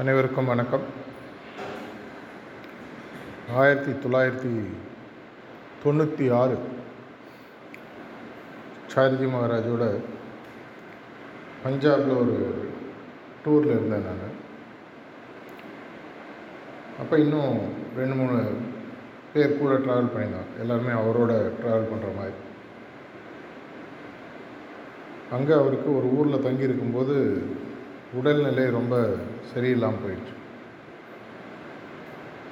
அனைவருக்கும் வணக்கம். ஆயிரத்தி தொள்ளாயிரத்தி தொண்ணூற்றி ஆறு சாரஜி மகாராஜோட பஞ்சாபில் ஒரு டூரில் இருந்தேன் நான். அப்போ இன்னும் ரெண்டு மூணு பேர் கூட ட்ராவல் பண்ணியிருந்தான் எல்லாருமே அவரோட ட்ராவல் பண்ணுற மாதிரி. அங்கே அவருக்கு ஒரு ஊரில் தங்கி இருக்கும்போது உடல்நிலை ரொம்ப சரியில்லாமல் போயிடுச்சு.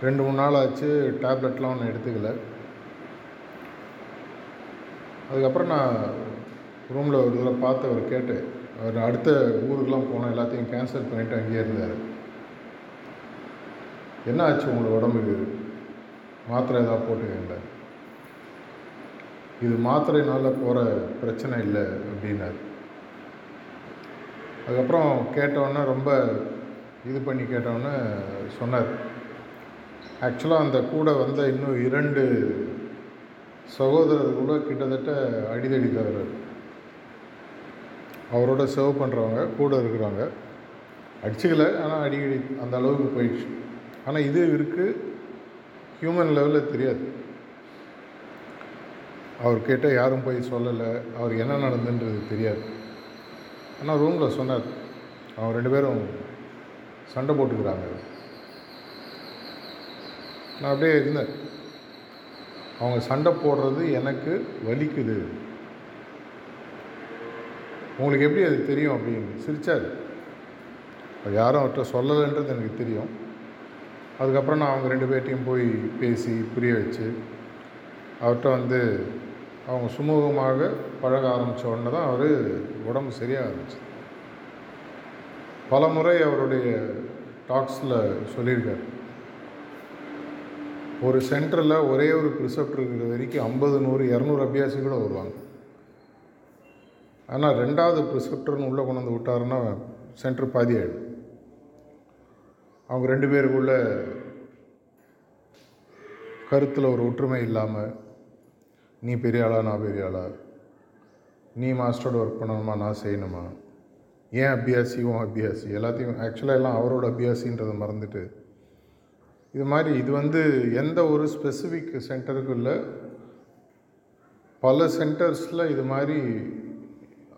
ரெண்டு மூணு நாள் ஆச்சு டேப்லெட்லாம் ஒன்றும் எடுத்துக்கல. அதுக்கப்புறம் நான் ரூமில் ஒரு தடவை பார்த்து அவர் கேட்டேன். அவர் அடுத்த ஊருக்கெலாம் போனோம் எல்லாத்தையும் கேன்சல் பண்ணிவிட்டு அங்கேயே இருந்தார். என்ன ஆச்சு உங்களுக்கு உடம்புக்கு? மாத்திரை ஏதாவது போட்டுக்கல இது மாத்திரைனால போகிற பிரச்சனை இல்லை அப்படின்னாரு. அதுக்கப்புறம் கேட்டவுடனே ரொம்ப இது பண்ணி கேட்டோன்னு சொன்னார். ஆக்சுவலாக அந்த கூட வந்த இன்னும் இரண்டு சகோதரர் கூட கிட்டத்தட்ட அடிதடி தவறார். அவரோட சேவ் பண்ணுறவங்க கூட இருக்கிறாங்க அடிச்சுக்கல. ஆனால் அடிக்கடி அந்த அளவுக்கு போயிடுச்சு. ஆனால் இது இருக்குது ஹியூமன் லெவலில் தெரியாது. அவர் கேட்ட யாரும் போய் சொல்லலை. அவர் என்ன நடந்துன்றது தெரியாது. ஆனால் ரூமில் சொன்னார். அவன் ரெண்டு பேரும் சண்டை போட்டுக்கிறாங்க. நான் அப்படியே இருந்தேன். அவங்க சண்டை போடுறது எனக்கு வலிக்குது. உங்களுக்கு எப்படி அது தெரியும் அப்படின்னு சிரித்தார் யாரும் அவர்கிட்ட சொல்லலைன்றது எனக்கு தெரியும். அதுக்கப்புறம் நான் அவங்க ரெண்டு பேர்ட்டையும் போய் பேசி புரிய வச்சு அவர்கிட்ட வந்து அவங்க சுமூகமாக பழக ஆரம்பித்த உடனே தான் அவர் உடம்பு சரியாக ஆரம்பிச்சு பல முறை அவருடைய டாக்ஸில் சொல்லியிருக்கார். ஒரு சென்டரில் ஒரே ஒரு ப்ரிசப்ட் இருக்கிற வரைக்கும் ஐம்பது நூறு இரநூறு அபியாசி கூட வருவாங்க. ஆனால் ரெண்டாவது ப்ரிசப்டர்னு உள்ளே கொண்டு வந்து விட்டாருன்னா சென்டர் பாதி ஆகிடும் அவங்க ரெண்டு பேருக்குள்ள கருத்தில் ஒரு ஒற்றுமை இல்லாமல் நீ பெரிய ஆளா நான் பெரிய ஆளா? நீ மாஸ்டரோட ஒர்க் பண்ணணுமா? நான் செய்யணுமா? ஏன் அபியாசி உன் அபியாசி எல்லாத்தையும் ஆக்சுவலாக எல்லாம் அவரோட அபியாசின்றதை மறந்துட்டு. இது மாதிரி இது வந்து எந்த ஒரு ஸ்பெசிஃபிக் சென்டருக்கும் இல்லை. பல சென்டர்ஸில் இது மாதிரி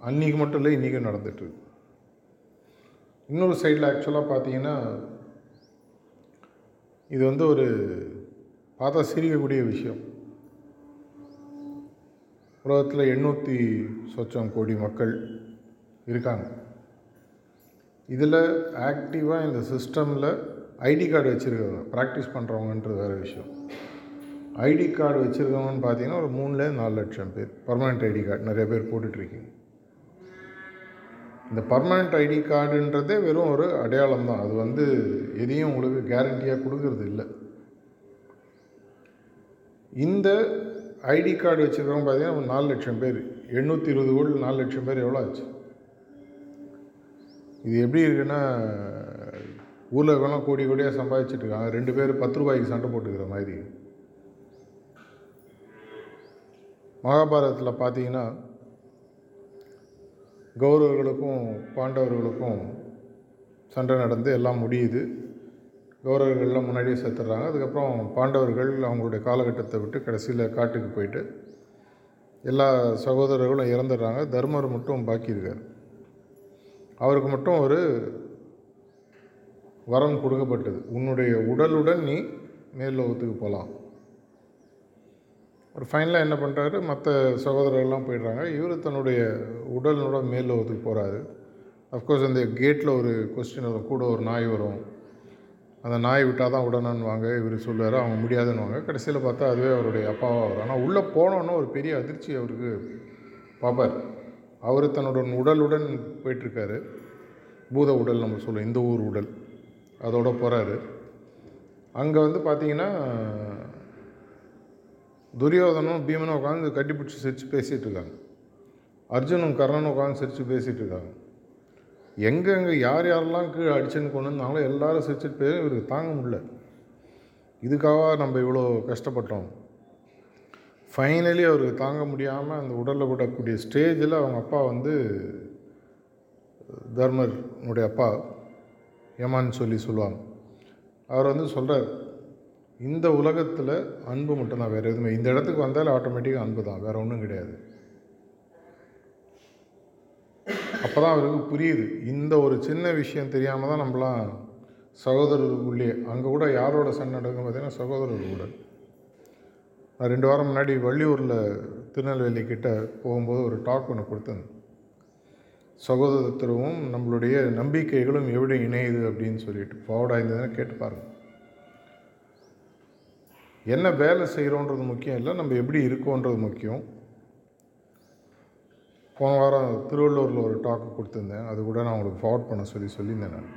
அன்றைக்கி மட்டும் இல்லை இன்றைக்கும் நடந்துட்டுருக்கு இன்னொரு சைடில் ஆக்சுவலாக பார்த்தீங்கன்னா இது வந்து ஒரு பார்த்தா சிரிக்கக்கூடிய விஷயம். உலகத்தில் எண்ணூற்றி சொச்சம் கோடி மக்கள் இருக்காங்க. இதில் ஆக்டிவாக இந்த சிஸ்டமில் ஐடி கார்டு வச்சுருக்கவங்க ப்ராக்டிஸ் பண்ணுறவங்கன்றது வேறு விஷயம். ஐடி கார்டு வச்சுருக்கவங்கன்னு பார்த்தீங்கன்னா ஒரு மூணுலேருந்து நாலு லட்சம் பேர். பர்மனெண்ட் ஐடி கார்டு நிறைய பேர் போட்டுட்ருக்கீங்க. இந்த பர்மனெண்ட் ஐடி கார்டுன்றதே வெறும் ஒரு அடையாளம் தான். அது வந்து எதையும் உங்களுக்கு கேரண்டியாக கொடுக்கறது இல்லை. இந்த ஐடி கார்டு வச்சுருக்கவங்க பார்த்தீங்கன்னா நாலு லட்சம் பேர். எண்ணூற்றி இருபது கோடி நாலு லட்சம் பேர் எவ்வளோ ஆச்சு? இது எப்படி இருக்குன்னா ஊரில் இருக்கவங்க கோடி கோடியாக சம்பாதிச்சுட்டு இருக்காங்க. ரெண்டு பேர் பத்து ரூபாய்க்கு சண்டை போட்டுக்கிற மாதிரி. மகாபாரதத்தில் பார்த்தீங்கன்னா கௌரவர்களுக்கும் பாண்டவர்களுக்கும் சண்டை நடந்து எல்லாம் முடியுது. கௌரவர்கள்லாம் முன்னாடியே செத்துடுறாங்க அதுக்கப்புறம் பாண்டவர்கள் அவங்களுடைய காலகட்டத்தை விட்டு கடைசியில் காட்டுக்கு போயிட்டு எல்லா சகோதரர்களும் இறந்துடுறாங்க. தர்மர் மட்டும் பாக்கி இருக்கார். அவருக்கு மட்டும் ஒரு வரம் கொடுக்கப்பட்டது. உன்னுடைய உடலுடன் நீ மேல்லோகத்துக்கு போகலாம். ஒரு ஃபைனலாக என்ன பண்ணுறாரு மற்ற சகோதரர்கள்லாம் போயிடுறாங்க. இவர் தன்னுடைய உடலோட மேல்லோகத்துக்கு போகிறாரு அஃப்கோர்ஸ் அந்த கேட்டில் ஒரு கொஸ்டின் வரும். கூட ஒரு நாய் வரும். அந்த நாய் விட்டால் தான் உடனேன்னுவாங்க. இவர் சொல்லுவார் அவங்க முடியாதுன்னு கடைசியில் பார்த்தா அதுவே அவருடைய அப்பாவாக வரும். ஆனால் உள்ளே போனோன்னு ஒரு பெரிய அதிர்ச்சி அவருக்கு. பார்ப்பார் அவர் தன்னுடன் உடலுடன் போயிட்டுருக்காரு. பூத உடல் நம்ம சொல்லுவோம் இந்த ஊர் உடல். அதோட போகிறாரு அங்கே வந்து பார்த்தீங்கன்னா துரியோதனும் பீமனும் உட்காந்து கட்டிப்பிடிச்சி சிரித்து பேசிகிட்டு இருக்காங்க. அர்ஜுனும் கர்ணனும் உட்காந்து சிரித்து பேசிகிட்டு இருக்காங்க. எங்கெங்கே யார் யாரெல்லாம் கீழே அடிச்சுன்னு கொண்டு வந்தாங்களோ எல்லாரும் சிரிச்சுட்டு போய் இவருக்கு தாங்க முடியல. இதுக்காக நம்ம இவ்வளோ கஷ்டப்பட்டோம். ஃபைனலி அவருக்கு தாங்க முடியாமல் அந்த உடலில் விடக்கூடிய ஸ்டேஜில் அவங்க அப்பா வந்து தர்மருடைய அப்பா யமான்னு சொல்லி சொல்லுவாங்க. அவர் வந்து சொல்கிறார் இந்த உலகத்தில் அன்பு மட்டும்தான் வேறு எதுவுமே. இந்த இடத்துக்கு வந்தாலே ஆட்டோமேட்டிக்காக அன்பு தான் வேறு ஒன்றும் கிடையாது. அப்போ தான் அவருக்கு புரியுது இந்த ஒரு சின்ன விஷயம் தெரியாமல் தான் நம்மளாம் சகோதரர்களுக்குள்ளேயே அங்கே கூட யாரோட சண்டை நடக்கும் பார்த்தீங்கன்னா சகோதரர்கள் கூட. நான் ரெண்டு வாரம் முன்னாடி வள்ளியூரில் திருநெல்வேலி கிட்டே போகும்போது ஒரு டாக் ஒன்று கொடுத்தேன். சகோதரத்துவமும் நம்மளுடைய நம்பிக்கைகளும் எப்படி இணையுது அப்படின்னு சொல்லிட்டு ஃபார்வர்டாக இருந்ததுன்னா கேட்டு பாருங்கள் என்ன வேலை செய்கிறோன்றது முக்கியம் இல்லை நம்ம எப்படி இருக்கோன்றது முக்கியம். போன வாரம் திருவள்ளூரில் ஒரு டாக் கொடுத்துருந்தேன். அது கூட நான் உங்களுக்கு ஃபார்வர்ட் பண்ண சொல்லி சொல்லியிருந்தேன் நான்.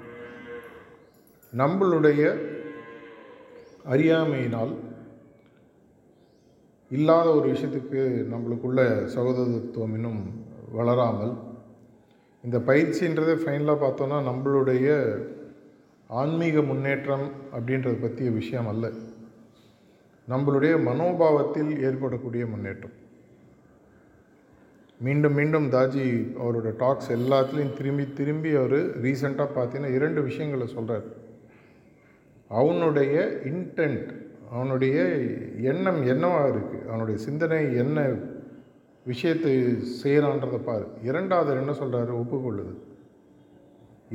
நம்மளுடைய அறியாமையினால் இல்லாத ஒரு விஷயத்துக்கு நம்மளுக்குள்ள சகோதரத்துவம் இன்னும் வளராமல் இந்த பயிற்சின்றதே ஃபைனலாக பார்த்தோன்னா நம்மளுடைய ஆன்மீக முன்னேற்றம் அப்படின்றத பற்றிய விஷயம் அல்ல. நம்மளுடைய மனோபாவத்தில் ஏற்படக்கூடிய முன்னேற்றம். மீண்டும் மீண்டும் தாஜி அவரோட டாக்ஸ் எல்லாத்துலேயும் திரும்பி திரும்பி அவர் ரீசண்டாக பார்த்தீங்கன்னா இரண்டு விஷயங்களை சொல்கிறார் அவனுடைய இன்டென்ட் அவனுடைய எண்ணம் என்னவாக இருக்குது அவனுடைய சிந்தனை என்ன விஷயத்தை செய்கிறான்றதை பாரு. இரண்டாவது என்ன சொல்கிறாரு ஒப்புக்கொள்ளுது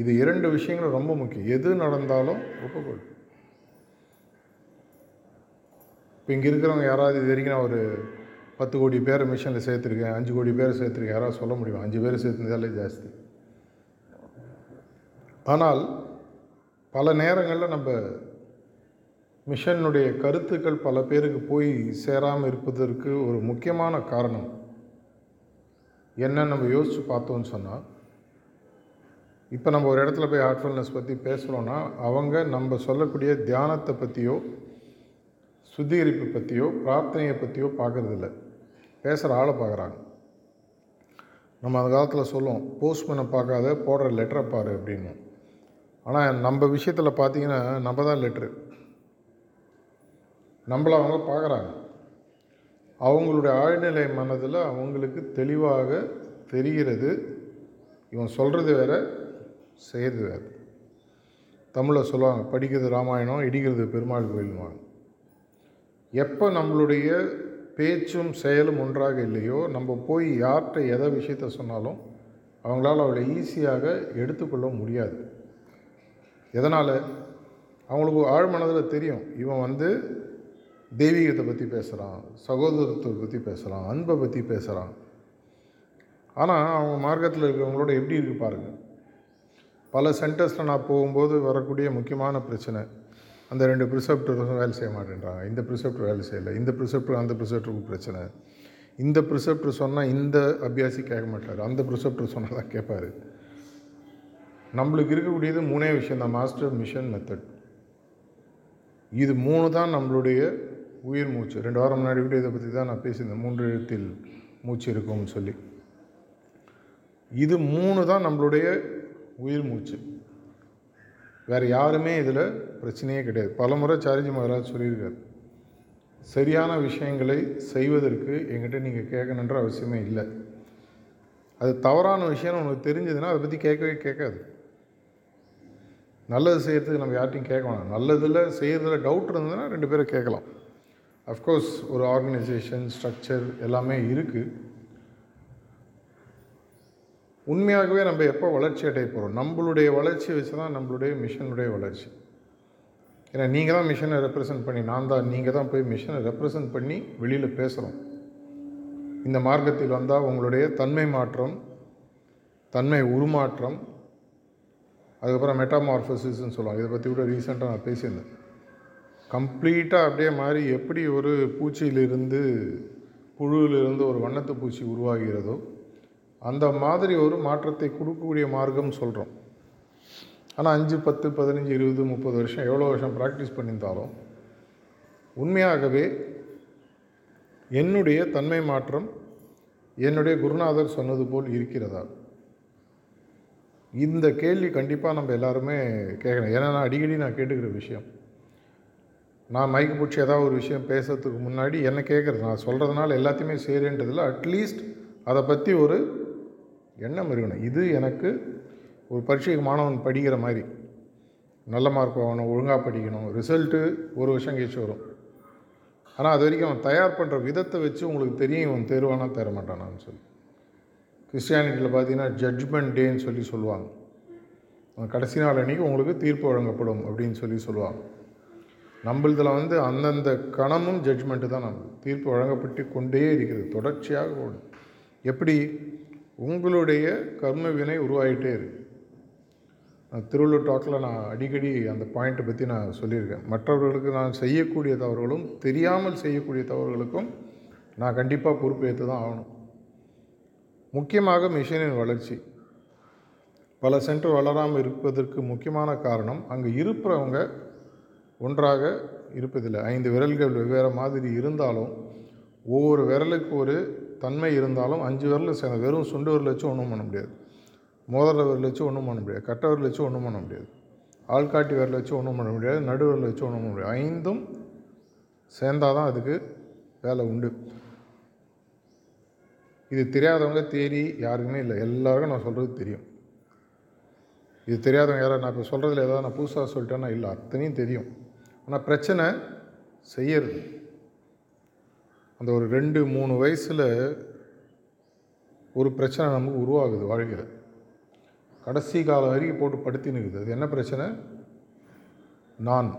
இது இரண்டு விஷயங்களும் ரொம்ப முக்கியம். எது நடந்தாலும் ஒப்புக்கொள். இப்போ இங்கே இருக்கிறவங்க யாராவது இது வரைக்கும் நான் ஒரு பத்து கோடி பேரை மிஷனில் சேர்த்துருக்கேன் அஞ்சு கோடி பேரை சேர்த்துருக்கேன் யாராவது சொல்ல முடியும்? அஞ்சு பேர் சேர்த்துனதாலே ஜாஸ்தி. ஆனால் பல நேரங்களில் நம்ம மிஷனுடைய கருத்துக்கள் பல பேருக்கு போய் சேராமல் இருப்பதற்கு ஒரு முக்கியமான காரணம் என்ன நம்ம யோசித்து பார்த்தோம்னு சொன்னால் இப்போ நம்ம ஒரு இடத்துல போய் ஹார்ட்ஃபுல்னஸ் பற்றி பேசுகிறோன்னா அவங்க நம்ம சொல்லக்கூடிய தியானத்தை பற்றியோ சுத்திகரிப்பு பற்றியோ பிரார்த்தனையை பற்றியோ பார்க்குறதில்ல. பேசுகிற ஆளை பார்க்குறாங்க. நம்ம அந்த காலத்தில் சொல்லுவோம் போஸ்ட்மேனை பார்க்காத போடுற லெட்டரை பாரு அப்படின்னு. ஆனால் நம்ம விஷயத்தில் பார்த்தீங்கன்னா நம்ம தான் லெட்ரு நம்மளை அவங்க பார்க்குறாங்க. அவங்களுடைய ஆழ்நிலை மனதில் அவங்களுக்கு தெளிவாக தெரிகிறது. இவன் சொல்கிறது வேற செய்கிறது வேறு. தமிழில் சொல்லுவாங்க படிக்கிறது ராமாயணம் இடிக்கிறது பெருமாள் கோயில்வாங்க எப்போ நம்மளுடைய பேச்சும் செயலும் ஒன்றாக இல்லையோ நம்ம போய் யார்கிட்ட எதை விஷயத்த சொன்னாலும் அவங்களால அவளை ஈஸியாக எடுத்துக்கொள்ள முடியாது. எதனால்? அவங்களுக்கு ஆழ்மனதில் தெரியும். இவன் வந்து தெய்வீகத்தை பற்றி பேசுகிறான் சகோதரத்தை பற்றி பேசுகிறான் அன்பை பற்றி பேசுகிறான் ஆனால் அவங்க மார்க்கத்தில் இருக்கிறவங்களோட எப்படி இருக்கு பாருங்கள் பல சென்டர்ஸில் நான் போகும்போது வரக்கூடிய முக்கியமான பிரச்சனை அந்த ரெண்டு ப்ரிசெப்டரும் வேலை செய்ய மாட்டேன்றாங்க. இந்த ப்ரிசெப்டர் வேலை செய்யலை இந்த ப்ரிசெப்டர் அந்த ப்ரிசெப்டருக்கு பிரச்சனை. இந்த ப்ரிசெப்டர் சொன்னால் இந்த அபியாசி கேட்க மாட்டார் அந்த ப்ரிசெப்டர் சொன்னால் தான் கேட்பார். நம்மளுக்கு இருக்கக்கூடியது மூணே விஷயம் தான் மாஸ்டர் மிஷன் மெத்தட் இது மூணு தான் நம்மளுடைய உயிர் மூச்சு. ரெண்டு வாரம் முன்னாடி கூட இதை பற்றி தான் நான் பேசியிருந்தேன். மூன்று எழுத்தில் மூச்சு இருக்கும்னு சொல்லி. இது மூணு தான் நம்மளுடைய உயிர் மூச்சு. வேறு யாருமே இதில் பிரச்சனையே கிடையாது. பலமுறை சாரிஜி மகராஜ் சொல்லியிருக்காரு. சரியான விஷயங்களை செய்வதற்கு எங்கிட்ட நீங்கள் கேட்கணுன்ற அவசியமே இல்லை. அது தவறான விஷயம்னு உனக்கு தெரிஞ்சதுன்னா அதை பற்றி கேட்கவே கேட்காது. நல்லது செய்கிறதுக்கு நம்ம யார்ட்டையும் கேட்க வேணாம். நல்லதில் செய்கிறதுல டவுட் இருந்ததுன்னா ரெண்டு பேரும் கேட்கலாம். அஃப்கோர்ஸ் ஒரு ஆர்கனைசேஷன் ஸ்ட்ரக்சர் எல்லாமே இருக்குது உண்மையாகவே நம்ம எப்போ வளர்ச்சி அடைய போகிறோம் நம்மளுடைய வளர்ச்சி வச்சு தான் நம்மளுடைய மிஷனுடைய வளர்ச்சி. ஏன்னா நீங்கள் தான் மிஷனை ரெப்ரசன்ட் பண்ணி நான் தான் நீங்கள் தான் போய் மிஷனை ரெப்ரசன்ட் பண்ணி வெளியில் பேசுகிறோம் இந்த மார்க்கத்தில் வந்தால் உங்களுடைய தன்மை மாற்றம் தன்மை உருமாற்றம் அதுக்கப்புறம் மெட்டாமார்ஃபோசிஸ்ன்னு சொல்லுவாங்க. இதை பற்றி கூட ரீசெண்டாக நான் பேசியிருந்தேன். கம்ப்ளீட்டாக அப்படியே மாறி எப்படி ஒரு பூச்சியிலிருந்து புழுவிலிருந்து ஒரு வண்ணத்து பூச்சி உருவாகிறதோ அந்த மாதிரி ஒரு மாற்றத்தை கொடுக்கக்கூடிய மார்க்கம் சொல்கிறோம் ஆனால் அஞ்சு பத்து பதினஞ்சு இருபது முப்பது வருஷம் எவ்வளோ வருஷம் ப்ராக்டிஸ் பண்ணியிருந்தாலும் உண்மையாகவே என்னுடைய தன்மை மாற்றம் என்னுடைய குருநாதர் சொன்னது போல் இருக்கிறதா? இந்த கேள்வி கண்டிப்பாக நம்ம எல்லாருமே கேட்கணும். ஏன்னா நான் அடிக்கடி நான் கேட்டுக்கிற விஷயம் நான் மைக்கு பிடிச்சி ஏதாவது ஒரு விஷயம் பேசுறதுக்கு முன்னாடி என்ன கேட்குறது. நான் சொல்கிறதுனால எல்லாத்தையுமே செய்கிறேன்றதில் அட்லீஸ்ட் அதை பற்றி ஒரு எண்ணம் இருக்கணும். இது எனக்கு ஒரு பரீட்சைக்கு மாணவன் படிக்கிற மாதிரி. நல்ல மார்க் வாங்கணும் ஒழுங்காக படிக்கணும் ரிசல்ட்டு ஒரு வருஷம் கழிச்சு வரும். ஆனால் அது வரைக்கும் அவன் தயார் பண்ணுற விதத்தை வச்சு உங்களுக்கு தெரியும் இவன் தேர்வானா தர மாட்டானான்னு சொல்லி. கிறிஸ்டியானிட்டியில் பார்த்தீங்கன்னா ஜட்ஜ்மெண்ட் டேன்னு சொல்லி சொல்லுவாங்க. கடைசி நாள் அன்றைக்கி உங்களுக்கு தீர்ப்பு வழங்கப்படும் அப்படின்னு சொல்லி சொல்லுவாங்க. நம்மளதில் வந்து அந்தந்த கணமும் ஜட்ஜ்மெண்ட்டு தான் நம்ம. தீர்ப்பு வழங்கப்பட்டு கொண்டே இருக்கிறது. தொடர்ச்சியாக ஓடும். எப்படி? உங்களுடைய கர்ம வினை உருவாகிட்டே இருக்கு திருவள்ளுவர் திருவள்ளூர் டாக்கில் நான் அடிக்கடி அந்த பாயிண்ட்டை பற்றி நான் சொல்லியிருக்கேன். மற்றவர்களுக்கு நான் செய்யக்கூடிய தவறுகளும் தெரியாமல் செய்யக்கூடிய தவறுகளுக்கும் நான் கண்டிப்பாக பொறுப்பேற்று தான் ஆகணும். முக்கியமாக மிஷினின் வளர்ச்சி. பல சென்டர் வளராமல் இருப்பதற்கு முக்கியமான காரணம் அங்கே இருப்பவங்க ஒன்றாக இருப்பதில்லை. ஐந்து விரல்கள் வெவ்வேறு மாதிரி இருந்தாலும் ஒவ்வொரு விரலுக்கு ஒரு தன்மை இருந்தாலும் அஞ்சு விரல் சேர்ந்த வெறும் சுண்டு விரல் வச்சு ஒன்றும் பண்ண முடியாது. மோதிர விரல் வச்சு ஒன்றும் பண்ண முடியாது. கட்ட விரல் வச்சு ஒன்றும் பண்ண முடியாது. ஆள்காட்டி விரல் வச்சு ஒன்றும் பண்ண முடியாது. நடு விரல் வச்சு ஒன்றும் பண்ண முடியாது. ஐந்தும் சேர்ந்தால் தான் அதுக்கு வேலை உண்டு. இது தெரியாதவங்க தேரி யாருக்குமே இல்லை. எல்லாருக்கும் நான் சொல்கிறது தெரியும். இது தெரியாதவங்க யாராவது நான் இப்போ சொல்கிறதுல ஏதாவது நான் புதுசாக சொல்லிட்டேன்னா இல்லை அத்தனையும் தெரியும். ஆனால் பிரச்சனை செய்யறது. அந்த ஒரு ரெண்டு மூணு வயசில் ஒரு பிரச்சனை நமக்கு உருவாகுது வாழ்க்கையில். கடைசி காலம் வரைக்கும் போட்டு படுத்தினுக்குது அது என்ன பிரச்சனை? நான்.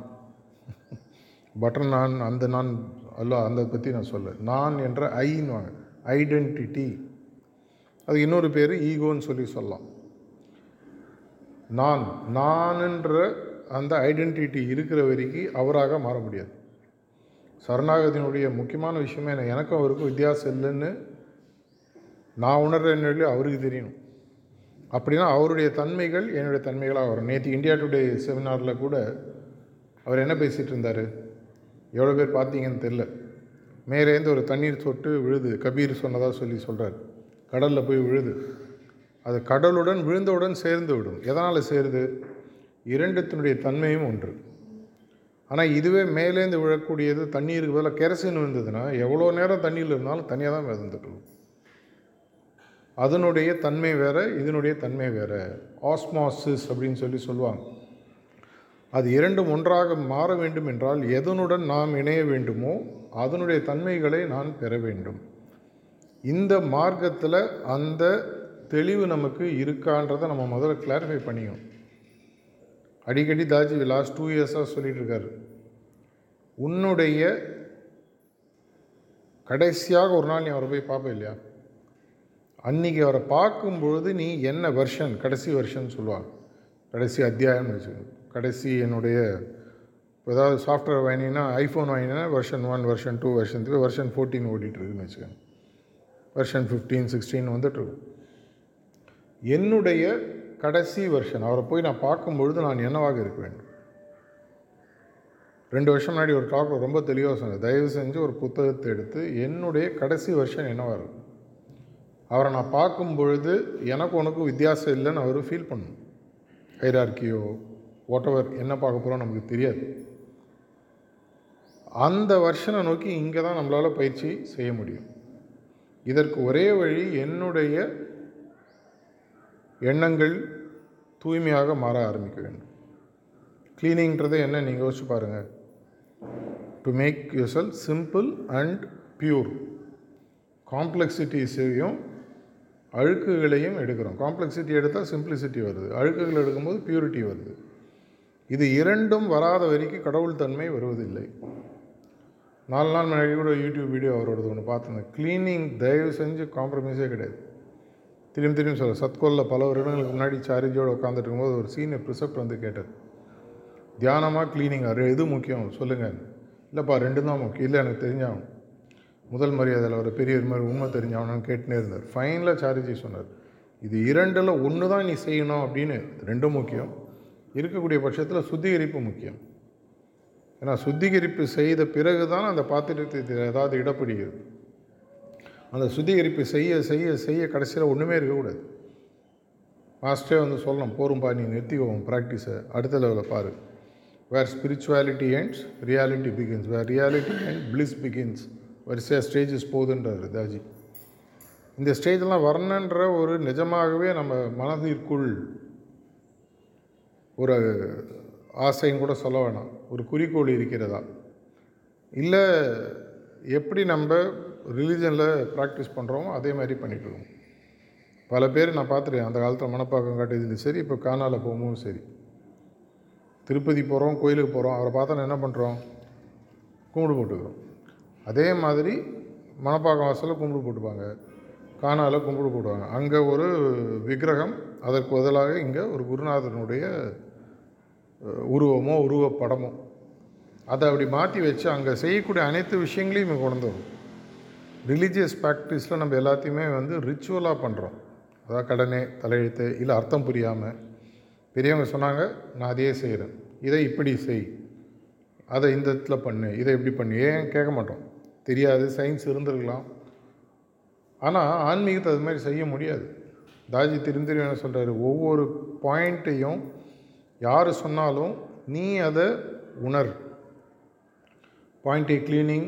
பட்டர் நான் அந்த நான் அல்ல அந்த பற்றி நான் சொல்ல நான் என்ற ஐன்னுவாங்க ஐடென்டிட்டி அது இன்னொரு பேர் ஈகோன்னு சொல்லி சொல்லலாம். நான் நான்ன்ற அந்த ஐடென்டிட்டி இருக்கிற வரைக்கும் அவராக மாற முடியாது. சரணாகதியினுடைய முக்கியமான விஷயமே என்ன? எனக்கும் அவருக்கும் வித்தியாசம் இல்லைன்னு நான் உணர்றேன்னு சொல்லி அவருக்கு தெரியணும். அப்படின்னா அவருடைய தன்மைகள் என்னுடைய தன்மைகளாக வரும். நேற்று இந்தியா டுடே செமினாரில் கூட அவர் என்ன பேசிகிட்டு இருந்தார்? எவ்வளோ பேர் பார்த்தீங்கன்னு தெரில மேலேருந்து ஒரு தண்ணீர் சொட்டு விழுது. கபீர் சொன்னதாக சொல்லி சொல்கிறார் கடலில் போய் விழுது. அது கடலுடன் விழுந்தவுடன் சேர்ந்து விடும். எதனால் சேருது? இரண்டுத்தினுடைய தன்மையும் ஒன்று. ஆனால் இதுவே மேலேருந்து விழக்கூடியது தண்ணீருக்கு பதிலாக கெரசின் விழுந்ததுன்னா எவ்வளோ நேரம் தண்ணியில் இருந்தாலும் தனியாக தான் மிதந்துட்டு அதனுடைய தன்மை வேறு இதனுடைய தன்மை வேறு. ஆஸ்மாசிஸ் அப்படின்னு சொல்லி சொல்லுவாங்க. அது இரண்டும் ஒன்றாக மாற வேண்டும் என்றால் எதனுடன் நாம் இணைய வேண்டுமோ அதனுடைய தன்மைகளை நான் பெற வேண்டும். இந்த மார்க்கத்தில் அந்த தெளிவு நமக்கு இருக்கான்றதை நம்ம முதல்ல கிளாரிஃபை பண்ணிக்கணும். அடிக்கடி தாஜி லாஸ்ட் டூ இயர்ஸாக சொல்லிகிட்ருக்காரு உன்னுடைய கடைசியாக ஒரு நாள் நீ அவரை போய் பார்ப்ப இல்லையா? அன்றைக்கி அவரை பார்க்கும்பொழுது நீ என்ன வருஷன் கடைசி வருஷன் சொல்லுவாங்க. கடைசி அத்தியாயம்னு வச்சுக்கணும். கடைசி என்னுடைய ஏதாவது சாஃப்ட்வேர் வாங்கினீங்கன்னா ஐஃபோன் வாங்கினா version one version two version three version fourteen ஓடிட்டுருக்குன்னு வச்சுக்கோங்க வருஷன் ஃபிஃப்டீன் சிக்ஸ்டீன் வந்துட்டுருக்கும். என்னுடைய கடைசி வெர்ஷன் அவரை போய் நான் பார்க்கும்பொழுது நான் என்னவாக இருக்க வேண்டும்? ரெண்டு வருஷம் முன்னாடி ஒரு டாக் ரொம்ப தெளிவாக சொன்னேன். தயவு செஞ்சு ஒரு புத்தகத்தை எடுத்து என்னுடைய கடைசி வருஷன் என்னவாக இருக்கும்? அவரை நான் பார்க்கும் பொழுது எனக்கு உனக்கும் வித்தியாசம் இல்லைன்னு அவர் ஃபீல் பண்ணணும். ஹைரார்கியோ வாட் என்ன பார்க்க போகிறோம் நமக்கு தெரியாது. அந்த வருஷனை நோக்கி இங்கே தான் நம்மளால் பயிற்சி செய்ய முடியும். இதற்கு ஒரே வழி என்னுடைய எண்ணங்கள் தூய்மையாக மாற ஆரம்பிக்க வேண்டும். க்ளீனிங்கிறது என்ன? நீங்கள் யோசிச்சு பாருங்கள் to make your cell simple and pure காம்ப்ளெக்சிட்டிஸையும் அழுக்குகளையும் எடுக்கிறோம். காம்ப்ளெக்சிட்டி எடுத்தால் சிம்பிளிசிட்டி வருது. அழுக்குகள் எடுக்கும்போது பியூரிட்டி வருது. இது இரண்டும் வராத வரைக்கும் கடவுள் தன்மை வருவதில்லை. நாலு நாள் முன்னாடி கூட யூடியூப் வீடியோ அவரோடது ஒன்று பார்த்துருந்தேன் க்ளீனிங் தயவு செஞ்சு காம்ப்ரமைஸே கிடையாது. திரும்பி திரும்பி சொல்ல சத்கோலில் பல வருடங்களுக்கு முன்னாடி சாரிஜியோடு உட்காந்துட்டு இருக்கும்போது ஒரு சீனியர் ப்ரிசப்ட் வந்து கேட்டது. தியானமாக க்ளீனிங் அது எது முக்கியம்? சொல்லுங்கள் இல்லைப்பா ரெண்டு தான் முக்கியம். இல்லை எனக்கு தெரிஞ்சாகும் முதல் மரியாதையில் ஒரு பெரிய மாதிரி உண்மை தெரிஞ்சாகணும்னு கேட்டுனே இருந்தார். ஃபைனலாக சாரிஜி சொன்னார் இது இரண்டில் ஒன்று தான் நீ செய்யணும் அப்படின்னு. ரெண்டும் முக்கியம். இருக்கக்கூடிய பட்சத்தில் சுத்திகரிப்பு முக்கியம். ஏன்னா சுத்திகரிப்பு செய்த பிறகு தான் அந்த பாத்திரத்தை ஏதாவது இடப்படுகிறது அந்த சுத்திகரிப்பு செய்ய செய்ய செய்ய கடைசியில் ஒன்றுமே இருக்கக்கூடாது. மாஸ்டரே வந்து சொல்லணும் போரும்பா நீ நிறுத்திக்குவோம் ப்ராக்டிஸை அடுத்த லெவலில் பாரு. Where spirituality ends reality begins where reality and bliss begins வரிசையாக ஸ்டேஜஸ் போகுதுன்றார் தாஜி இந்த ஸ்டேஜெல்லாம் வரணுன்ற ஒரு நிஜமாகவே நம்ம மனதிற்குள் ஒரு ஆசைன்னு கூட சொல்ல வேணாம். ஒரு குறிக்கோள் இருக்கிறதா? இல்லை எப்படி நம்ம ரிலீஜனில் ப்ராக்டிஸ் பண்ணுறோமோ அதே மாதிரி பண்ணிகிட்ருக்கோம் பல பேர் நான் பார்த்துருக்கேன் அந்த காலத்தில் மனப்பாக்கம் காட்டியதுலேயும் சரி இப்போ காணால் போகும்போதும் சரி. திருப்பதி போகிறோம் கோயிலுக்கு போகிறோம் அவரை பார்த்தா என்ன பண்ணுறோம் கும்பிடு போட்டுக்கிறோம். அதே மாதிரி மணப்பாக்கம் வாசலில் கும்பிடு போட்டுப்பாங்க. காணாவில் கும்பிடு போடுவாங்க. அங்கே ஒரு விக்கிரகம் அதற்கு பதிலாக இங்கே ஒரு குருநாதனுடைய உருவமோ உருவப்படமோ. அதை அப்படி மாற்றி வச்சு அங்கே செய்யக்கூடிய அனைத்து விஷயங்களையும் இங்கே கொண்டு வரும் ரிலீஜியஸ் ப்ராக்டிஸில் நம்ம எல்லாத்தையுமே வந்து ரிச்சுவலாக பண்ணுறோம் அதாவது கடனே தலையெழுத்து இல்லை அர்த்தம் புரியாமல் பெரியவங்க சொன்னாங்க நான் அதையே செய்கிறேன் இதை இப்படி செய். அதை இந்த இடத்துல பண்ணு. இதை இப்படி பண்ணு. ஏன் கேட்க மாட்டோம். தெரியாது சயின்ஸ் இருந்திருக்கலாம். ஆனால் ஆன்மீகத்தை அது மாதிரி செய்ய முடியாது. தாஜி திரும்பி என்ன சொல்கிறாரு ஒவ்வொரு பாயிண்ட்டையும் யார் சொன்னாலும் நீ அதை உணர். Point A cleaning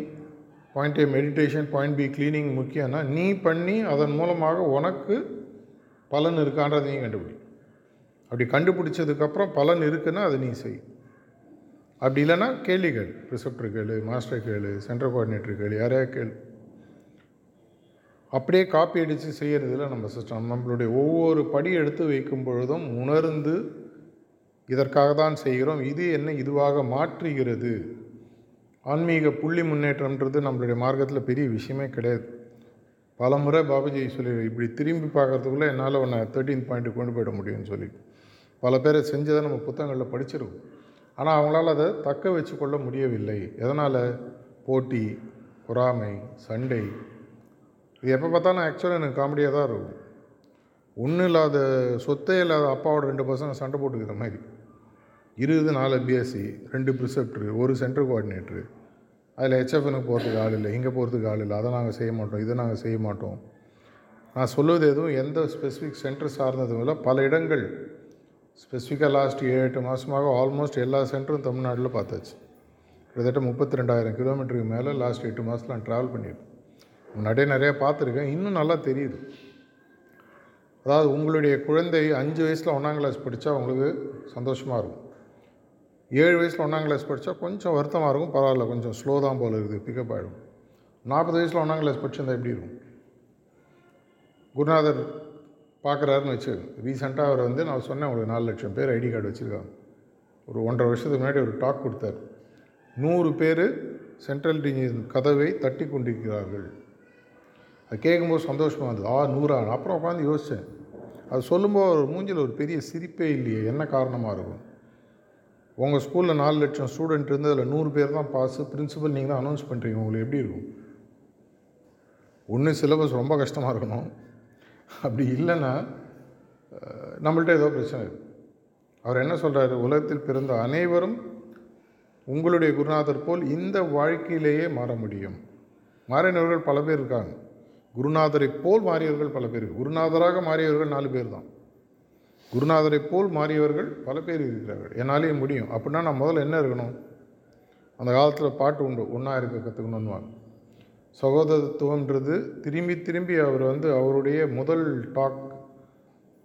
point A meditation point B cleaning முக்கியம்னா நீ பண்ணி அதன் மூலமாக உனக்கு பலன் இருக்கான்றதையும் கண்டுபிடி. அப்படி கண்டுபிடிச்சதுக்கப்புறம் பலன் இருக்குன்னா அதை நீ செய். அப்படி இல்லைன்னா கேள்வி கேள். ரிசப்டர் கேளு மாஸ்டர் கேளு சென்ட்ரல் கோஆர்டினேட்டர் கேளு யாரையா கேள். அப்படியே காப்பி அடித்து செய்கிறதுல நம்ம சிஸ்டம் நம்மளுடைய ஒவ்வொரு படி எடுத்து வைக்கும் பொழுதும் உணர்ந்து இதற்காக தான் செய்கிறோம். இது என்ன இதுவாக மாற்றுகிறது? ஆன்மீக புள்ளி முன்னேற்றம்ன்றது நம்மளுடைய மார்க்கத்தில் பெரிய விஷயமே கிடையாது. பல முறை பாபாஜி சொல்லி இப்படி திரும்பி பார்க்கறதுக்குள்ளே என்னால் உன்னை தேர்ட்டீன் பாயிண்ட் கொண்டு போயிட முடியும்னு சொல்லி. பல பேரை செஞ்சதை நம்ம புத்தகங்களில் படிச்சிருக்கோம். ஆனால் அவங்களால அதை தக்க வச்சு கொள்ள முடியவில்லை. எதனால்? போட்டி பொறாமை சண்டை. இது எப்போ பார்த்தாலும் ஆக்சுவலாக எனக்கு காமெடியாக தான் இருக்கும். ஒன்றும் இல்லாத சொத்தே இல்லாத அப்பாவோட ரெண்டு பசங்க சண்டை போட்டுக்கிற மாதிரி. இருபது நாலு பிஎஸ்சி ரெண்டு ப்ரிசெப்டரு ஒரு சென்டர் கோஆர்டினேட்டரு அதில் ஹெச்எஃப்னுக்கு போகிறதுக்கு ஆள் இல்லை. இங்கே போகிறதுக்கு ஆள் இல்லை. அதை நாங்கள் செய்ய மாட்டோம். இதை நாங்கள் செய்ய மாட்டோம். நான் சொல்லுவது எதுவும் எந்த ஸ்பெசிஃபிக் சென்டர் சார்ந்ததும் இல்லை. பல இடங்கள் ஸ்பெசிஃபிக்காக லாஸ்ட் ஏழு எட்டு மாதமாக ஆல்மோஸ்ட் எல்லா சென்டரும் தமிழ்நாட்டில் பார்த்தாச்சு. கிட்டத்தட்ட முப்பத்தி ரெண்டாயிரம் கிலோமீட்டருக்கு மேலே லாஸ்ட் எட்டு மாதத்தில் நான் ட்ராவல் பண்ணியிருக்கேன். முன்னாடியே நிறையா பார்த்துருக்கேன். இன்னும் நல்லா தெரியுது. அதாவது உங்களுடைய குழந்தை அஞ்சு வயசில் ஒன்றாம் கிளாஸ் படித்தா உங்களுக்கு சந்தோஷமாக இருக்கும். ஏழு வயசில் ஒன்றாம் கிளாஸ் படித்தா கொஞ்சம் வருத்தமாக இருக்கும். பரவாயில்ல கொஞ்சம் ஸ்லோ தான் போல் இருக்குது. பிக்கப் ஆகிடும் நாற்பது வயசில் ஒன்றாம் கிளாஸ் படிச்சிருந்தா எப்படி இருக்கும்? குருநாதர் பார்க்குறாருன்னு வச்சு ரீசெண்டாக அவர் வந்து நான் சொன்னேன் உங்களுக்கு நாலு லட்சம் பேர் ஐடி கார்டு வச்சுருக்காங்க. ஒரு ஒன்றரை வருஷத்துக்கு முன்னாடி ஒரு டாக் கொடுத்தார். நூறு பேர் சென்ட்ரல் டிஞ்சின் கதவை தட்டி கொண்டிருக்கிறார்கள். அது கேட்கும்போது சந்தோஷமாக இருந்தது. ஆ நூறா? அப்புறம் உட்காந்து யோசித்தேன். அது சொல்லும்போது ஒரு மூஞ்சில் ஒரு பெரிய சிரிப்பே இல்லையே. என்ன காரணமாக இருக்கும்? உங்கள் ஸ்கூலில் நாலு லட்சம் ஸ்டூடெண்ட் இருந்து அதில் நூறு பேர் தான் பாஸு பிரின்சிபல் நீங்கள் தான் அனௌன்ஸ் பண்ணுறீங்க உங்களுக்கு எப்படி இருக்கும்? ஒன்று சிலபஸ் ரொம்ப கஷ்டமாக இருக்கணும். அப்படி இல்லைன்னா நம்மள்ட்ட ஏதோ பிரச்சனை இருக்கு. அவர் என்ன சொல்கிறாரு உலகத்தில் பிறந்த அனைவரும் உங்களுடைய குருநாதர் போல் இந்த வாழ்க்கையிலேயே மாற முடியும். மாறினவர்கள் பல பேர் இருக்காங்க. குருநாதரை போல் மாறியவர்கள் பல பேர் குருநாதராக மாறியவர்கள் நாலு பேர் தான். குருநாதரை போல் மாறியவர்கள் பல பேர் இருக்கிறார்கள். என்னாலே முடியும். அப்படின்னா நான் முதல்ல என்ன இருக்கணும்? அந்த காலத்தில் பாட்டு உண்டு. ஒன்றா இருக்க கற்றுக்கணுன்னுவாங்க சகோதரத்துவன்றது திரும்பி திரும்பி அவர் வந்து அவருடைய முதல் டாக்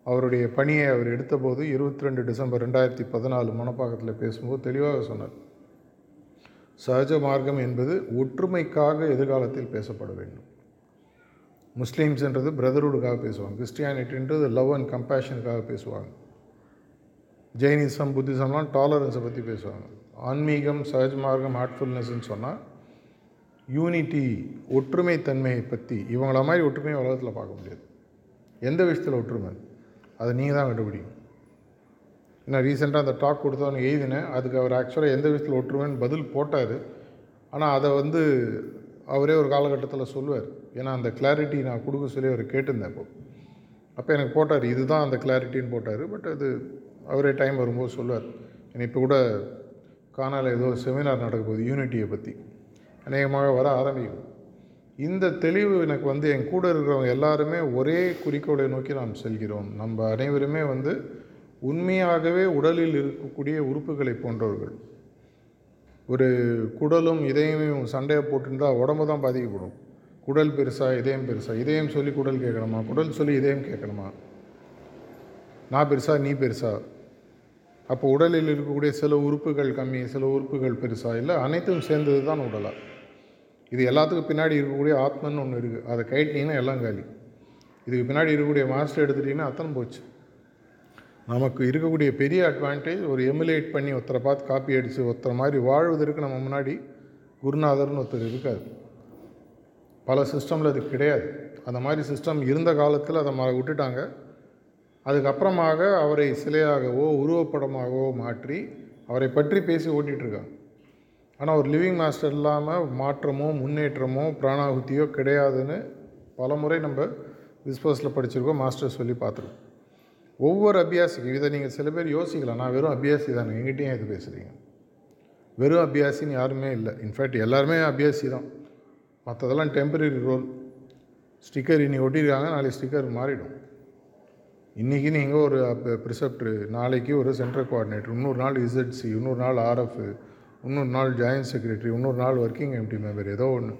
அவருடைய பணியை அவர் எடுத்தபோது இருபத்தி ரெண்டு டிசம்பர் ரெண்டாயிரத்தி பதினாலு மணப்பாக்கத்தில் பேசும்போது தெளிவாக சொன்னார். சகஜ மார்க்கம் என்பது ஒற்றுமைக்காக எதிர்காலத்தில் பேசப்பட வேண்டும். முஸ்லீம்ஸ்ன்றது பிரதர்ஹுடுக்காக பேசுவாங்க. கிறிஸ்டியானிட்டின்றது லவ் அண்ட் கம்பேஷனுக்காக பேசுவாங்க. ஜெயினிசம் புத்திசம்லாம் டாலரன்ஸை பற்றி பேசுவாங்க. ஆன்மீகம் சஹஜ் மார்க்கம் ஹார்ட்ஃபுல்னஸ்ன்னு சொன்னால் யூனிட்டி ஒற்றுமை தன்மையை பற்றி இவங்கள மாதிரி ஒற்றுமையை உலகத்தில் பார்க்க முடியாது. எந்த விஷயத்தில் ஒற்றுமை? அதை நீங்கள் தான் கண்டுபிடிக்கும் நான் ரீசெண்டாக அந்த டாக் கொடுத்தவனு எழுதினேன். அதுக்கு அவர் ஆக்சுவலாக எந்த விஷயத்தில் ஒற்றுமைன்னு பதில் போட்டார். ஆனால் அதை வந்து அவரே ஒரு காலகட்டத்தில் சொல்லுவார். ஏன்னா அந்த கிளாரிட்டி நான் கொடுக்க சொல்லி அவர் கேட்டிருந்தேன் இப்போ அப்போ எனக்கு போட்டார். இதுதான் அந்த கிளாரிட்டின்னு போட்டார். பட் அது அவரே டைம் வரும்போது சொல்லுவார். ஏன்னா இப்போ கூட காணால் ஏதோ செமினார் நடக்க போகுது யூனிட்டியை பற்றி அநேகமாக வர ஆரம்பிக்கும். இந்த தெளிவு எனக்கு வந்து என் கூட இருக்கிறவங்க எல்லாருமே ஒரே குறிக்கோளை நோக்கி நாம் செல்கிறோம். நம்ம அனைவருமே வந்து உண்மையாகவே உடலில் இருக்கக்கூடிய உறுப்புகளை போன்றவர்கள். ஒரு குடலும் இதயமும் சண்டையை போட்டுருந்தா உடம்பு தான் பாதிக்கப்படும். குடல் பெருசாக இதயம் பெருசாக இதயம் சொல்லி குடல் கேட்கணுமா? குடல் சொல்லி இதயம் கேட்கணுமா? நான் பெருசா நீ பெருசா? அப்போ உடலில் இருக்கக்கூடிய சில உறுப்புகள் கம்மி சில உறுப்புகள் பெருசாக இல்லை அனைத்தும் சேர்ந்தது தான் உடலாக இது எல்லாத்துக்கும் பின்னாடி இருக்கக்கூடிய ஆத்மன்னு ஒன்று இருக்குது அதை கைட்டிங்கன்னா எல்லாம் காலி. இதுக்கு பின்னாடி இருக்கக்கூடிய மாஸ்டர் எடுத்துட்டிங்கன்னா அத்தனை போச்சு. நமக்கு இருக்கக்கூடிய பெரிய அட்வான்டேஜ் ஒரு எமுலேட் பண்ணி ஒருத்தரை பார்த்து காப்பி அடித்து ஒருத்தரை மாதிரி வாழ்வதற்கு நம்ம முன்னாடி குருநாதர்னு ஒருத்தர் இருக்காது பல சிஸ்டமில் அது கிடையாது. அந்த மாதிரி சிஸ்டம் இருந்த காலத்தில் அதை ம விட்டுட்டாங்க. அதுக்கப்புறமாக அவரை சிலையாகவோ உருவப்படமாகவோ மாற்றி அவரை பற்றி பேசி ஓட்டிகிட்ருக்காங்க ஆனால் ஒரு லிவிங் மாஸ்டர் இல்லாமல் மாற்றமோ முன்னேற்றமோ பிராணாகுத்தியோ கிடையாதுன்னு பல முறை நம்ம டிஸ்போஸில் படிச்சிருக்கோம் மாஸ்டர் சொல்லி பார்த்துருக்கோம். ஒவ்வொரு அபியாசிக்கும் இதை நீங்கள் சில பேர் யோசிக்கலாம். நான் வெறும் அபியாசி தானே எங்கிட்டையும் இது பேசுகிறீங்க வெறும் அபியாசின்னு யாருமே இல்லை. இன்ஃபேக்ட் எல்லாருமே அபியாசி தான். மற்றதெல்லாம் டெம்பரரி ரோல் ஸ்டிக்கர் இன்னி ஒட்டியிருக்காங்க நாளைக்கு ஸ்டிக்கர் மாறிடும். இன்றைக்கி நீங்கள் ஒரு ப்ரிசெப்டரு நாளைக்கு ஒரு சென்ட்ரல் கோஆர்டினேட்டர் இன்னொரு நாள் இசட்சி இன்னொரு நாள் ஆர்எஃப் இன்னொரு நாள் ஜாயின்ட் செக்ரட்டரி இன்னொரு நாள் ஒர்க்கிங் எம்டி மெம்பர் ஏதோ ஒன்று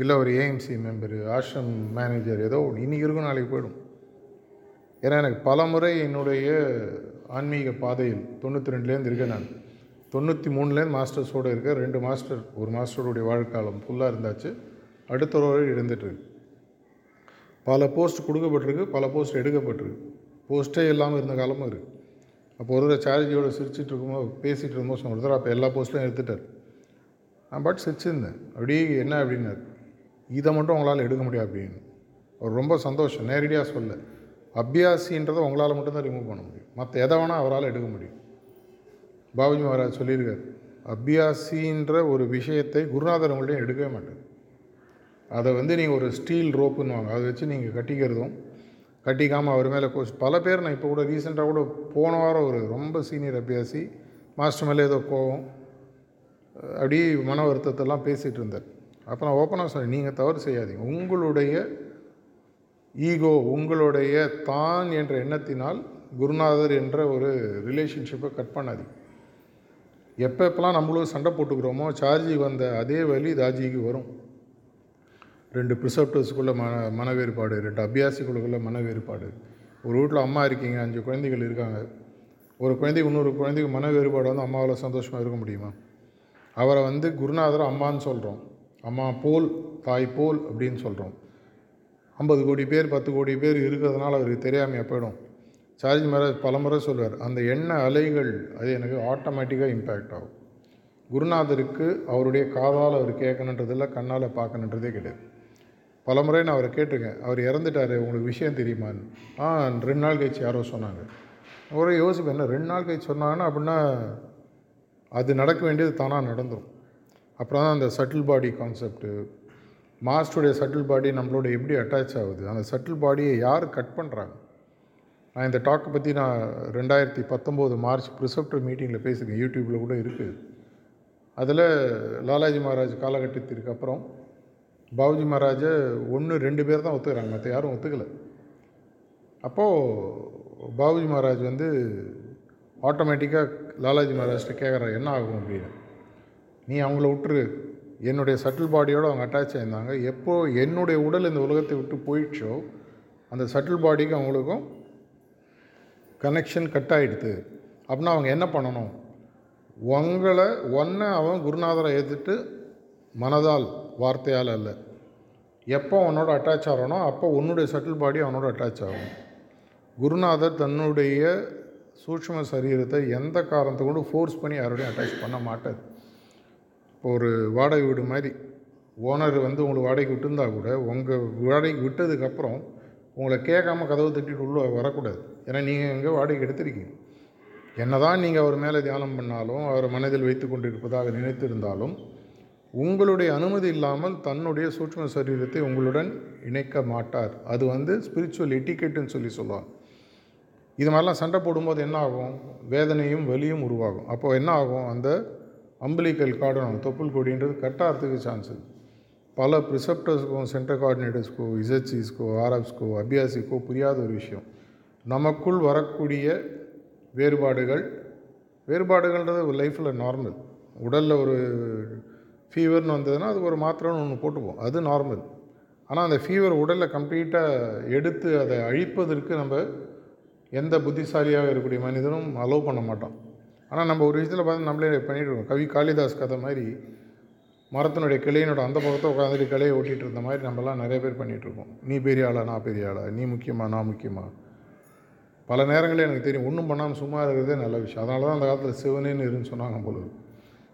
இல்லை ஒரு ஏஎம்சி மெம்பரு ஆஷ்ரம் மேனேஜர் ஏதோ ஒன்று இன்றைக்கி இருக்கும் நாளைக்கு போயிடும். ஏன்னா எனக்கு பல முறை என்னுடைய ஆன்மீக பாதையில் தொண்ணூற்றி ரெண்டுலேருந்து இருக்கேன் நான். தொண்ணூற்றி மூணுலேருந்து மாஸ்டர்ஸோடு இருக்கேன். ரெண்டு மாஸ்டர் ஒரு மாஸ்டருடைய வாழ்க்காலம் ஃபுல்லாக இருந்தாச்சு. அடுத்த ஒரு இருந்துகிட்ருக்கு பல போஸ்ட் கொடுக்கப்பட்டிருக்கு பல போஸ்ட் எடுக்கப்பட்டிருக்கு. போஸ்ட்டே இல்லாமல் இருந்த காலமும் இருக்குது அப்போ ஒரு தடவை சார்ஜியோட சிரிச்சிட்டு இருக்கும்போது பேசிகிட்டு இருக்கும்போது சொன்ன ஒரு தடவை அப்போ எல்லா போஸ்ட்லையும் எடுத்துட்டார். நான் பட் சிரிச்சிருந்தேன். அப்படியே என்ன? அப்படின்னாரு. இதை மட்டும் உங்களால் எடுக்க முடியாது அப்படின்னு. அவர் ரொம்ப சந்தோஷம். நேரடியாக சொல்ல. அபியாசின்றதை உங்களால் மட்டும்தான் ரிமூவ் பண்ண முடியும். மற்ற எதை வேணால் அவரால் எடுக்க முடியும். பாபுஜி மகாராஜ் சொல்லியிருக்காரு அபியாசின்ற ஒரு விஷயத்தை குருநாதர் உங்கள்டையும் எடுக்கவே மாட்டார். அதை வந்து நீங்கள் ஒரு ஸ்டீல் ரோப்புன்னுவாங்க அதை வச்சு நீங்கள் கட்டிக்கிறதும் கட்டிக்காமல் அவர் மேலே கோச் பல பேர் நான் இப்போ கூட ரீசெண்டாக கூட போன வாரம் ஒரு ரொம்ப சீனியர் அபியாசி மாஸ்டர் மேலே ஏதோ கோவம் அப்படியே மன வருத்தத்தெல்லாம் பேசிகிட்டு இருந்தார். அப்போ நான் ஓப்பனாக சொன்னேன் நீங்கள் தவறு செய்யாதீங்க. உங்களுடைய ஈகோ உங்களுடைய தான் என்ற எண்ணத்தினால் குருநாதர் என்ற ஒரு ரிலேஷன்ஷிப்பை கட் பண்ணாது. எப்போ நம்மளும் சண்டை போட்டுக்கிறோமோ சார்ஜி வந்த அதே வழி தாஜிக்கு வரும். ரெண்டு ப்ரிசப்டர்ஸுக்குள்ளே மன மன வேறுபாடு ரெண்டு அபியாசிக்குள்ளுக்குள்ளே மன வேறுபாடு ஒரு வீட்டில் அம்மா இருக்கீங்க அஞ்சு குழந்தைகள் இருக்காங்க. ஒரு குழந்தைக்கு இன்னொரு குழந்தைக்கு மன வேறுபாடு வந்து அம்மாவில் சந்தோஷமாக இருக்க முடியுமா? அவரை வந்து குருநாதர் அம்மான்னு சொல்கிறோம் அம்மா போல் தாய் போல் அப்படின்னு சொல்கிறோம் ஐம்பது கோடி பேர் பத்து கோடி பேர் இருக்கிறதுனால அவருக்கு தெரியாமல் போயிடும். சார்ஜ் மகாராஜ் பல முறை சொல்வார் அந்த எண்ண அலைகள் அது எனக்கு ஆட்டோமேட்டிக்காக இம்பேக்ட் ஆகும். குருநாதருக்கு அவருடைய காதால் அவர் கேட்கணுன்றதில்ல கண்ணால் பார்க்கணுன்றதே கிடையாது. பல முறை நான் அவரை கேட்டிருக்கேன் அவர் இறந்துட்டார் உங்களுக்கு விஷயம் தெரியுமான்னு. ஆ ரெண்டு நாள் கழிச்சு யாரோ சொன்னாங்க. ஒரே யோசிப்பேன் என்ன ரெண்டு நாள் கழிச்சு சொன்னாங்கன்னா அப்படின்னா அது நடக்க வேண்டியது தானாக நடந்துடும் அப்புறம் தான் அந்த சட்டில் பாடி கான்செப்ட்டு மாஸ்டருடைய சட்டில் பாடி நம்மளோட எப்படி அட்டாச் ஆகுது? அந்த சட்டில் பாடியை யார் கட் பண்ணுறாங்க நான் இந்த டாக்கை பற்றி நான் ரெண்டாயிரத்தி பத்தொம்போது மார்ச் ப்ரிசப்டர் மீட்டிங்கில் பேசியிருக்கேன். யூடியூப்பில் கூட இருக்குது அதில் லாலாஜி மகாராஜ் காலகட்டத்திற்கு அப்புறம் பாபுஜி மகாராஜை ஒன்று ரெண்டு பேர் தான் ஒத்துக்கிறாங்க. மற்ற யாரும் ஒத்துக்கலை. அப்போது பாபுஜி மகாராஜ் வந்து ஆட்டோமேட்டிக்காக லாலாஜி மகாராஜ்கிட்ட கேட்குறாரு என்ன ஆகும்? அப்படின்னு. நீ அவங்கள விட்டுரு. என்னுடைய சட்டில் பாடியோடு அவங்க அட்டாச் ஆயிருந்தாங்க. எப்போ என்னுடைய உடல் இந்த உலகத்தை விட்டு போயிடுச்சோ அந்த சட்டில் பாடிக்கு அவங்களுக்கும் கனெக்ஷன் கட் ஆகிடுது அப்படின்னா அவங்க என்ன பண்ணணும்? உங்களை ஒன்றை அவன் குருநாதரை ஏற்றுட்டு மனதால் வார்த்தையால் அல்ல. எப்போ உன்னோட அட்டாச் ஆகிறனோ அப்போ உன்னுடைய சட்டில் பாடி அவனோட அட்டாச் ஆகும். குருநாதர் தன்னுடைய சூட்சம சரீரத்தை எந்த காரணத்தை கொண்டு ஃபோர்ஸ் பண்ணி யாரோடையும் அட்டாச் பண்ண மாட்டார். இப்போ ஒரு வாடகை வீடு மாதிரி. ஓனர் வந்து உங்களுக்கு வாடகைக்கு விட்டுருந்தா கூட உங்கள் வாடகைக்கு விட்டதுக்கப்புறம் உங்களை கேட்காம கதவு தட்டிட்டு உள்ளே வரக்கூடாது. ஏன்னா நீங்கள் எங்கே வாடகைக்கு எடுத்திருக்கீங்க? என்னதான் நீங்கள் அவர் மேலே தியானம் பண்ணாலும் அவர் மனதில் வைத்து கொண்டிருப்பதாக நினைத்திருந்தாலும் உங்களுடைய அனுமதி இல்லாமல் தன்னுடைய சூட்சம சரீரத்தை உங்களுடன் இணைக்க மாட்டார். அது வந்து ஸ்பிரிச்சுவல் எட்டிக்கெட்டுன்னு சொல்லி சொல்லுவாங்க. இது மாதிரிலாம் சண்டை போடும்போது என்ன ஆகும்? வேதனையும் வலியும் உருவாகும். அப்போது என்ன ஆகும்? அந்த அம்பலிக்கல் கார்டு தொப்புள் கொடின்றது கட்டாகிறதுக்கு சான்ஸ் இருக்குது பல ப்ரிசப்டர்ஸ்க்கும் சென்டர் கோஆர்டினேட்டர்ஸ்க்கோ இசச்சிஸ்க்கோ ஆர்எஃப்ஸ்க்கோ அபியாசிக்கோ புரியாத ஒரு விஷயம். நமக்குள் வரக்கூடிய வேறுபாடுகள் வேறுபாடுகள்ன்றது ஒரு லைஃப்பில் நார்மல் உடலில் ஒரு ஃபீவர்னு வந்ததுன்னா அது ஒரு மாத்திரைன்னு ஒன்று போட்டுப்போம். அது நார்மல் ஆனால் அந்த ஃபீவர் உடலில் கம்ப்ளீட்டாக எடுத்து அதை அழிப்பதற்கு நம்ம எந்த புத்திசாலியாக இருக்கக்கூடிய மனிதனும் அலோவ் பண்ண மாட்டோம் ஆனால் நம்ம ஒரு விஷயத்தில் பார்த்து நம்மளே பண்ணிட்டு இருக்கோம். கவி காளிதாஸ் கதை மாதிரி மரத்தினுடைய கிளையினோட அந்த பக்கத்தை உட்காந்துட்டு கிளையை ஓட்டிகிட்டு இருந்த மாதிரி நம்மலாம் நிறைய பேர் பண்ணிகிட்டு இருக்கோம். நீ பெரிய ஆளா நான் பெரிய ஆளா நீ முக்கியமா நான் முக்கியமா? பல நேரங்களில் எனக்கு தெரியும் ஒன்றும் பண்ணாமல் சும்மா இருக்கிறதே நல்ல விஷயம். அதனால தான் அந்த காலத்தில் சிவனேன்னு இருன்னு சொன்னாங்க போல.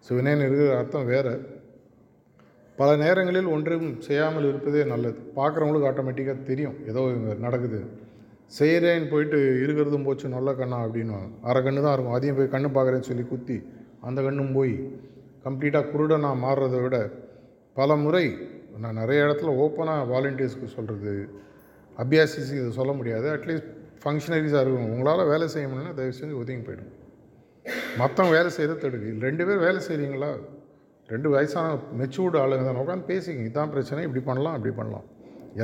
சிவனேன்னு இருக்கிற அர்த்தம் வேறு. பல நேரங்களில் ஒன்றும் செய்யாமல் இருப்பதே நல்லது. பார்க்குறவங்களுக்கு ஆட்டோமேட்டிக்காக தெரியும். ஏதோ இங்கே நடக்குது. செய்கிறேன்னு போயிட்டு இருக்கிறதும் போச்சு நல்ல கண்ணா அப்படின்வாங்க அரை கண்ணு தான் இருக்கும். அதையும் போய் கண்ணு பார்க்குறேன்னு சொல்லி குத்தி அந்த கண்ணும் போய் கம்ப்ளீட்டாக குருடனாக மாறுறதை விட பல முறை நான் நிறைய இடத்துல ஓப்பனாக வாலண்டியர்ஸ்க்கு சொல்கிறது அபியாசிஸுக்கு இதை சொல்ல முடியாது. அட்லீஸ்ட் ஃபங்க்ஷனரிஸாக இருக்கும் உங்களால் வேலை செய்ய முடியலன்னா தயவு செஞ்சு ஒதுங்கி போயிடும் மற்றவங்க வேலை செய்கிறத தடுக்கு ரெண்டு பேர் வேலை செய்கிறீங்களா ரெண்டு வயசான மெச்சூர்டு ஆளுங்க தான். உட்காந்து பேசிக்கிங்க. இதான் பிரச்சனை இப்படி பண்ணலாம் அப்படி பண்ணலாம்.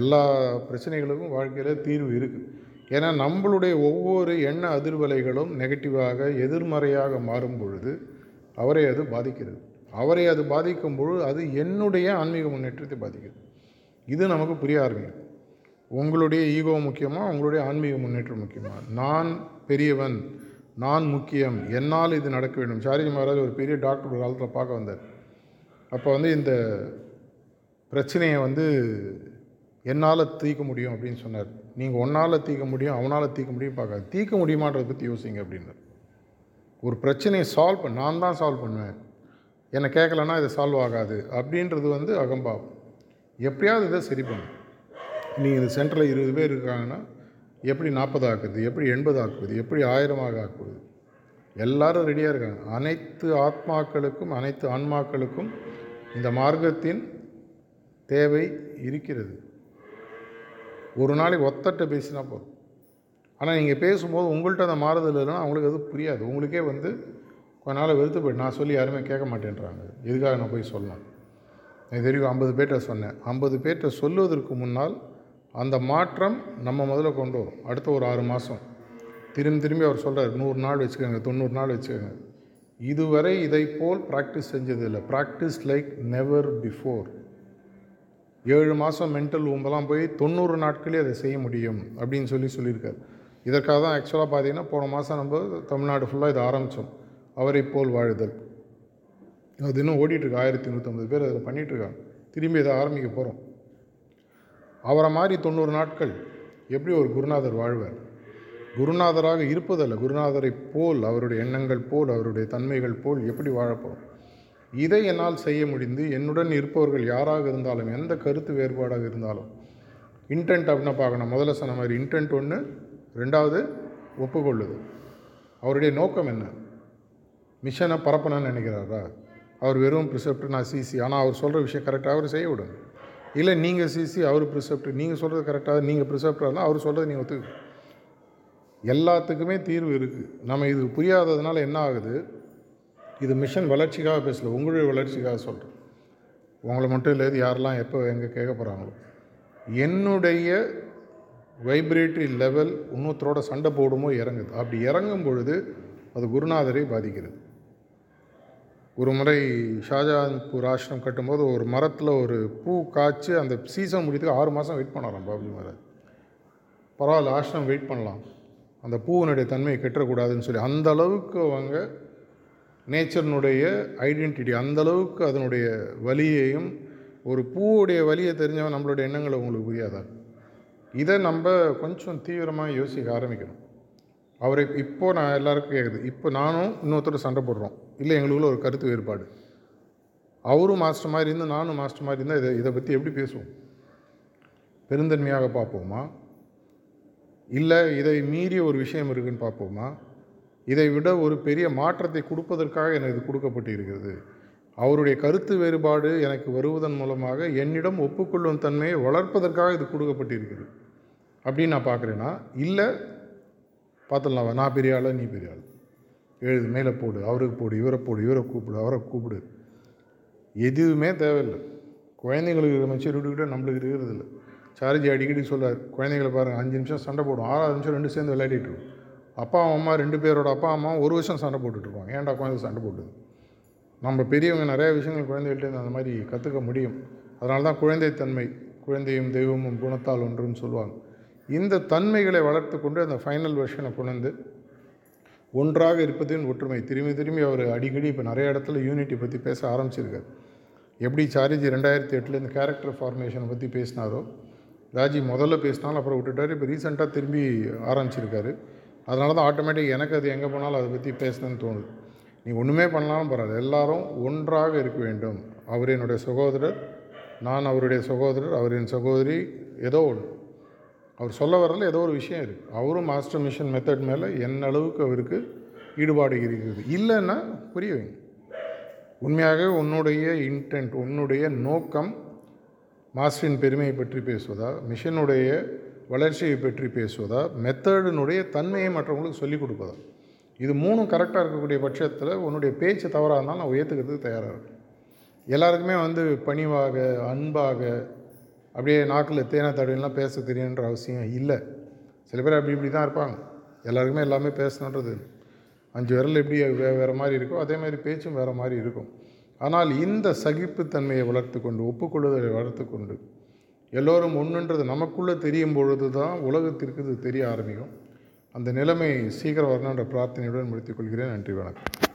எல்லா பிரச்சனைகளுக்கும் வாழ்க்கையில் தீர்வு இருக்குது ஏன்னா நம்மளுடைய ஒவ்வொரு எண்ண அதிர்வலைகளும் நெகட்டிவாக எதிர்மறையாக மாறும் பொழுது அவரை அது பாதிக்கிறது. அவரை அது பாதிக்கும் பொழுது அது என்னுடைய ஆன்மீக முன்னேற்றத்தை பாதிக்குது இது நமக்கு புரிய ஆரம்பிக்கும் உங்களுடைய ஈகோ முக்கியமா? உங்களுடைய ஆன்மீக முன்னேற்றம் முக்கியமா? நான் பெரியவன் நான் முக்கியம் என்னால் இது நடக்க வேண்டும். சாரிஜி மகாராஜ் ஒரு பெரிய டாக்டர் ஒரு காலத்தில் பார்க்க வந்தார். அப்போ வந்து இந்த பிரச்சனையை வந்து என்னால் தீர்க்க முடியும் அப்படின்னு சொன்னார். நீங்கள் ஒன்றால் தீர்க்க முடியும் அவனால் தீர்க்க முடியும் பார்க்காது. தீர்க்க முடியுமான்றதை பற்றி யோசிங்க அப்படின்னார் ஒரு பிரச்சனையை சால்வ் பண்ண நான் தான் சால்வ் பண்ணுவேன். என்னை கேட்கலன்னா இது சால்வ் ஆகாது அப்படின்றது வந்து அகம்பாவம். எப்படியாவது இதை சரி பண்ணும் நீங்கள் இந்த சென்டரில் இருபது பேர் இருக்காங்கன்னா எப்படி நாற்பது ஆக்குது எப்படி எண்பது ஆக்குவது எப்படி ஆயிரமாக ஆக்குவது எல்லாரும் ரெடியாக இருக்காங்க. அனைத்து ஆத்மாக்களுக்கும் அனைத்து ஆன்மாக்களுக்கும் இந்த மார்க்கத்தின் தேவை இருக்கிறது. ஒரு நாளைக்கு ஒத்தட்ட பேசினா போதும். ஆனால் நீங்கள் பேசும்போது உங்கள்கிட்ட அந்த மாறுதல் இல்லைன்னா அவங்களுக்கு அது புரியாது. உங்களுக்கே வந்து கொஞ்ச நாள் வெறுத்து போய்ட்டு நான் சொல்லி யாருமே கேட்க மாட்டேன்றாங்க. எதுக்காக நான் போய் சொல்லணும்? எனக்கு தெரியும் ஐம்பது பேர்கிட்ட சொன்னேன். ஐம்பது பேர்கிட்ட சொல்லுவதற்கு முன்னால் அந்த மாற்றம் நம்ம முதல்ல கொண்டு வரும். அடுத்த ஒரு ஆறு மாதம் திரும்பி திரும்பி அவர் சொல்கிறார் நூறு நாள் வச்சுக்கோங்க தொண்ணூறு நாள் வச்சுக்கோங்க. இதுவரை இதை போல் ப்ராக்டிஸ் செஞ்சதில்லை. ப்ராக்டிஸ் லைக் நெவர் பிஃபோர் ஏழு மாதம் மென்டல் ஊம்பெல்லாம் போய் தொண்ணூறு நாட்களே அதை செய்ய முடியும் அப்படின்னு சொல்லி சொல்லியிருக்கார். இதற்காக தான் ஆக்சுவலாக பார்த்தீங்கன்னா போன மாதம் நம்ம தமிழ்நாடு ஃபுல்லாக இதை ஆரம்பித்தோம் அவரை போல் வாழுதல். அது இன்னும் ஓடிட்டுருக்கு. ஆயிரத்தி நூற்றம்பது பேர் அதில் பண்ணிகிட்ருக்காங்க திரும்பி இதை ஆரம்பிக்க போகிறோம் அவரை மாதிரி தொண்ணூறு நாட்கள் எப்படி ஒரு குருநாதர் வாழ்வார்? குருநாதராக இருப்பதல்ல. குருநாதரை போல் அவருடைய எண்ணங்கள் போல் அவருடைய தன்மைகள் போல் எப்படி வாழப்போகிறோம் இதை என்னால் செய்ய முடிந்து என்னுடன் இருப்பவர்கள் யாராக இருந்தாலும் எந்த கருத்து வேறுபாடாக இருந்தாலும் இன்டென்ட் அப்படின்னா பார்க்கணும். முதல்ல சொன்ன மாதிரி இன்டென்ட் ஒன்று ரெண்டாவது ஒப்புக்கொள்ளுது அவருடைய நோக்கம் என்ன? மிஷனை பரப்பணும்னு நினைக்கிறாரா? அவர் வெறும் ப்ரிசெப்ட் நான் சிசி ஆனால் அவர் சொல்கிற விஷயம் கரெக்டாக அவர் செய்ய விடுங்க இல்லை நீங்கள் சிசி அவர் ப்ரிசெப்ட் நீங்கள் சொல்கிறது கரெக்டாக நீங்கள் ப்ரிசெப்டாக இருந்தால் அவர் சொல்கிறது நீங்கள் ஒத்துக்கு. எல்லாத்துக்குமே தீர்வு இருக்குது நம்ம இது புரியாததுனால என்ன ஆகுது? இது மிஷன் வளர்ச்சிக்காக பேசல உங்களுடைய வளர்ச்சிக்காக சொல்கிறேன் உங்களை மட்டும் இல்லை இது யாரெல்லாம் எப்போ எங்கே கேட்க போகிறாங்களோ என்னுடைய வைப்ரேட்டரி லெவல் இன்னொருத்தரோட சண்டை போடுமோ இறங்குது. அப்படி இறங்கும் பொழுது அது குருநாதரை பாதிக்கிறது. ஒரு முறை ஷாஜஹான்பூர் ஆசிரம் கட்டும்போது ஒரு மரத்தில் ஒரு பூ காய்ச்சி அந்த சீசன் முடியத்துக்கு ஆறு மாதம் வெயிட் பண்ணுறோம் பாபுஜி மகாராஜ். பரவாயில்ல ஆசிரம் வெயிட் பண்ணலாம். அந்த பூவினுடைய தன்மையை கெட்டக்கூடாதுன்னு சொல்லி அந்த அளவுக்கு அவங்க நேச்சர்னுடைய ஐடென்டிட்டி அந்தளவுக்கு அதனுடைய வலியையும் ஒரு பூவுடைய வலியை தெரிஞ்சவன் நம்மளுடைய எண்ணங்களை உங்களுக்கு புரியாதா? இதை நம்ம கொஞ்சம் தீவிரமாக யோசிக்க ஆரம்பிக்கணும். அவரை இப்போது நான் எல்லாருக்கும் கேட்குது இப்போ நானும் இன்னொருத்தர் சண்டை போடுறோம். இல்லை எங்களுக்குள்ள ஒரு கருத்து வேறுபாடு. அவரும் மாஸ்டர் மாதிரி இருந்து நானும் மாஸ்டர் மாதிரி இருந்தால் இதை இதை பற்றி எப்படி பேசுவோம்? பெருந்தன்மையாக பார்ப்போமா? இல்லை இதை மீறிய ஒரு விஷயம் இருக்குன்னு பார்ப்போமா? இதை விட ஒரு பெரிய மாற்றத்தை கொடுப்பதற்காக எனக்கு இது கொடுக்கப்பட்டு இருக்கிறது அவருடைய கருத்து வேறுபாடு எனக்கு வருவதன் மூலமாக என்னிடம் ஒப்புக்கொள்ளும் தன்மையை வளர்ப்பதற்காக இது கொடுக்கப்பட்டிருக்கிறது. அப்படின்னு நான் பார்க்குறேன்னா இல்லை பார்த்துடலாம் நான் பெரிய ஆள் நீ பெரிய ஆள். எழுது மேலே போடு அவருக்கு போடு இவரை போடு இவரை கூப்பிடு அவரை கூப்பிடு. எதுவுமே தேவையில்லை. குழந்தைங்களுக்கு இருக்கிற மெச்சூரிட்டி கூட நம்மளுக்கு இருக்கிறது இல்லை. சார்ஜி அடிக்கடி சொல்லுவார் குழந்தைங்களை பாருங்கள் அஞ்சு நிமிஷம் சண்டை போடும் ஆறாவது நிமிஷம் ரெண்டு சேர்ந்து விளையாடிட்டு அப்பா அம்மா ரெண்டு பேரோட அப்பா அம்மா ஒரு வருஷம் சண்டை போட்டுட்ருப்பாங்க. ஏன்டா குழந்தை சண்டை போட்டுது? நம்ம பெரியவங்க நிறைய விஷயங்கள் குழந்தைகள்ட்ட அந்த மாதிரி கற்றுக்க முடியும். அதனால தான் குழந்தைத்தன்மை குழந்தையும் தெய்வமும் குணத்தால் ஒன்றுன்னு சொல்லுவாங்க. இந்த தன்மைகளை வளர்த்து கொண்டு அந்த ஃபைனல் வெர்ஷனை கொண்டு ஒன்றாக இருப்பதின் ஒற்றுமை. திரும்பி திரும்பி அவர் அடிக்கடி இப்போ நிறைய இடத்துல யூனிட்டி பற்றி பேச ஆரம்பிச்சிருக்கார். எப்படி சாரிஜி ரெண்டாயிரத்தி எட்டில் இந்த கேரக்டர் ஃபார்மேஷனை பற்றி பேசினாரோ ராஜி முதல்ல பேசினாலும் அப்புறம் விட்டுட்டார். இப்போ ரீசெண்டாக திரும்பி ஆரம்பிச்சிருக்காரு. அதனால தான் ஆட்டோமேட்டிக் எனக்கு அது எங்கே போனாலும் அதை பற்றி பேசணும்னு தோணுது. நீ ஒன்றுமே பண்ணலாலும் பரவாயில்ல. எல்லாரும் ஒன்றாக இருக்க வேண்டும். அவர் என்னுடைய சகோதரர் நான் அவருடைய சகோதரர் அவர் என் சகோதரி ஏதோ ஒன்று அவர் சொல்ல வரல ஏதோ ஒரு விஷயம் இருக்குது அவரும் மாஸ்டர் மிஷன் மெத்தட் மேலே என்ன அளவுக்கு அவருக்கு ஈடுபாடு இருக்கிறது இல்லைன்னா புரிய வைங்க. உண்மையாக உன்னுடைய இன்டென்ட் உன்னுடைய நோக்கம் மாஸ்டரின் பெருமையை பற்றி பேசுவதா? மிஷனுடைய வளர்ச்சியை பற்றி பேசுவதா? மெத்தடினுடைய தன்மையை மற்றவங்களுக்கு சொல்லிக் கொடுப்பதா? இது மூணும் கரெக்டாக இருக்கக்கூடிய பட்சத்தில் உன்னுடைய பேச்சு தவறாக இருந்தாலும் நான் ஏற்றுக்கிறதுக்கு தயாராக இருக்கேன். எல்லாருக்குமே வந்து பணிவாக அன்பாக அப்படியே நாக்கில் தேனை தடவிலாம் பேச தெரியுன்ற அவசியம் இல்லை. சில பேர் அப்படி இப்படி தான் இருப்பாங்க. எல்லாருக்குமே எல்லாமே பேசணுன்றது அஞ்சு விரல் எப்படி வே வேறு மாதிரி இருக்கோ அதே மாதிரி பேச்சும் வேறு மாதிரி இருக்கும். ஆனால் இந்த சகிப்புத்தன்மையை வளர்த்து கொண்டு ஒப்புக்கொள்வதை வளர்த்து கொண்டு எல்லோரும் ஒன்றுன்றது நமக்குள்ளே தெரியும் பொழுது தான் உலகத்திற்கு இது தெரிய ஆரம்பிக்கும். அந்த நிலைமை சீக்கிரம் வரணுன்ற பிரார்த்தனையுடன் முடித்துக் கொள்கிறேன். நன்றி வணக்கம்.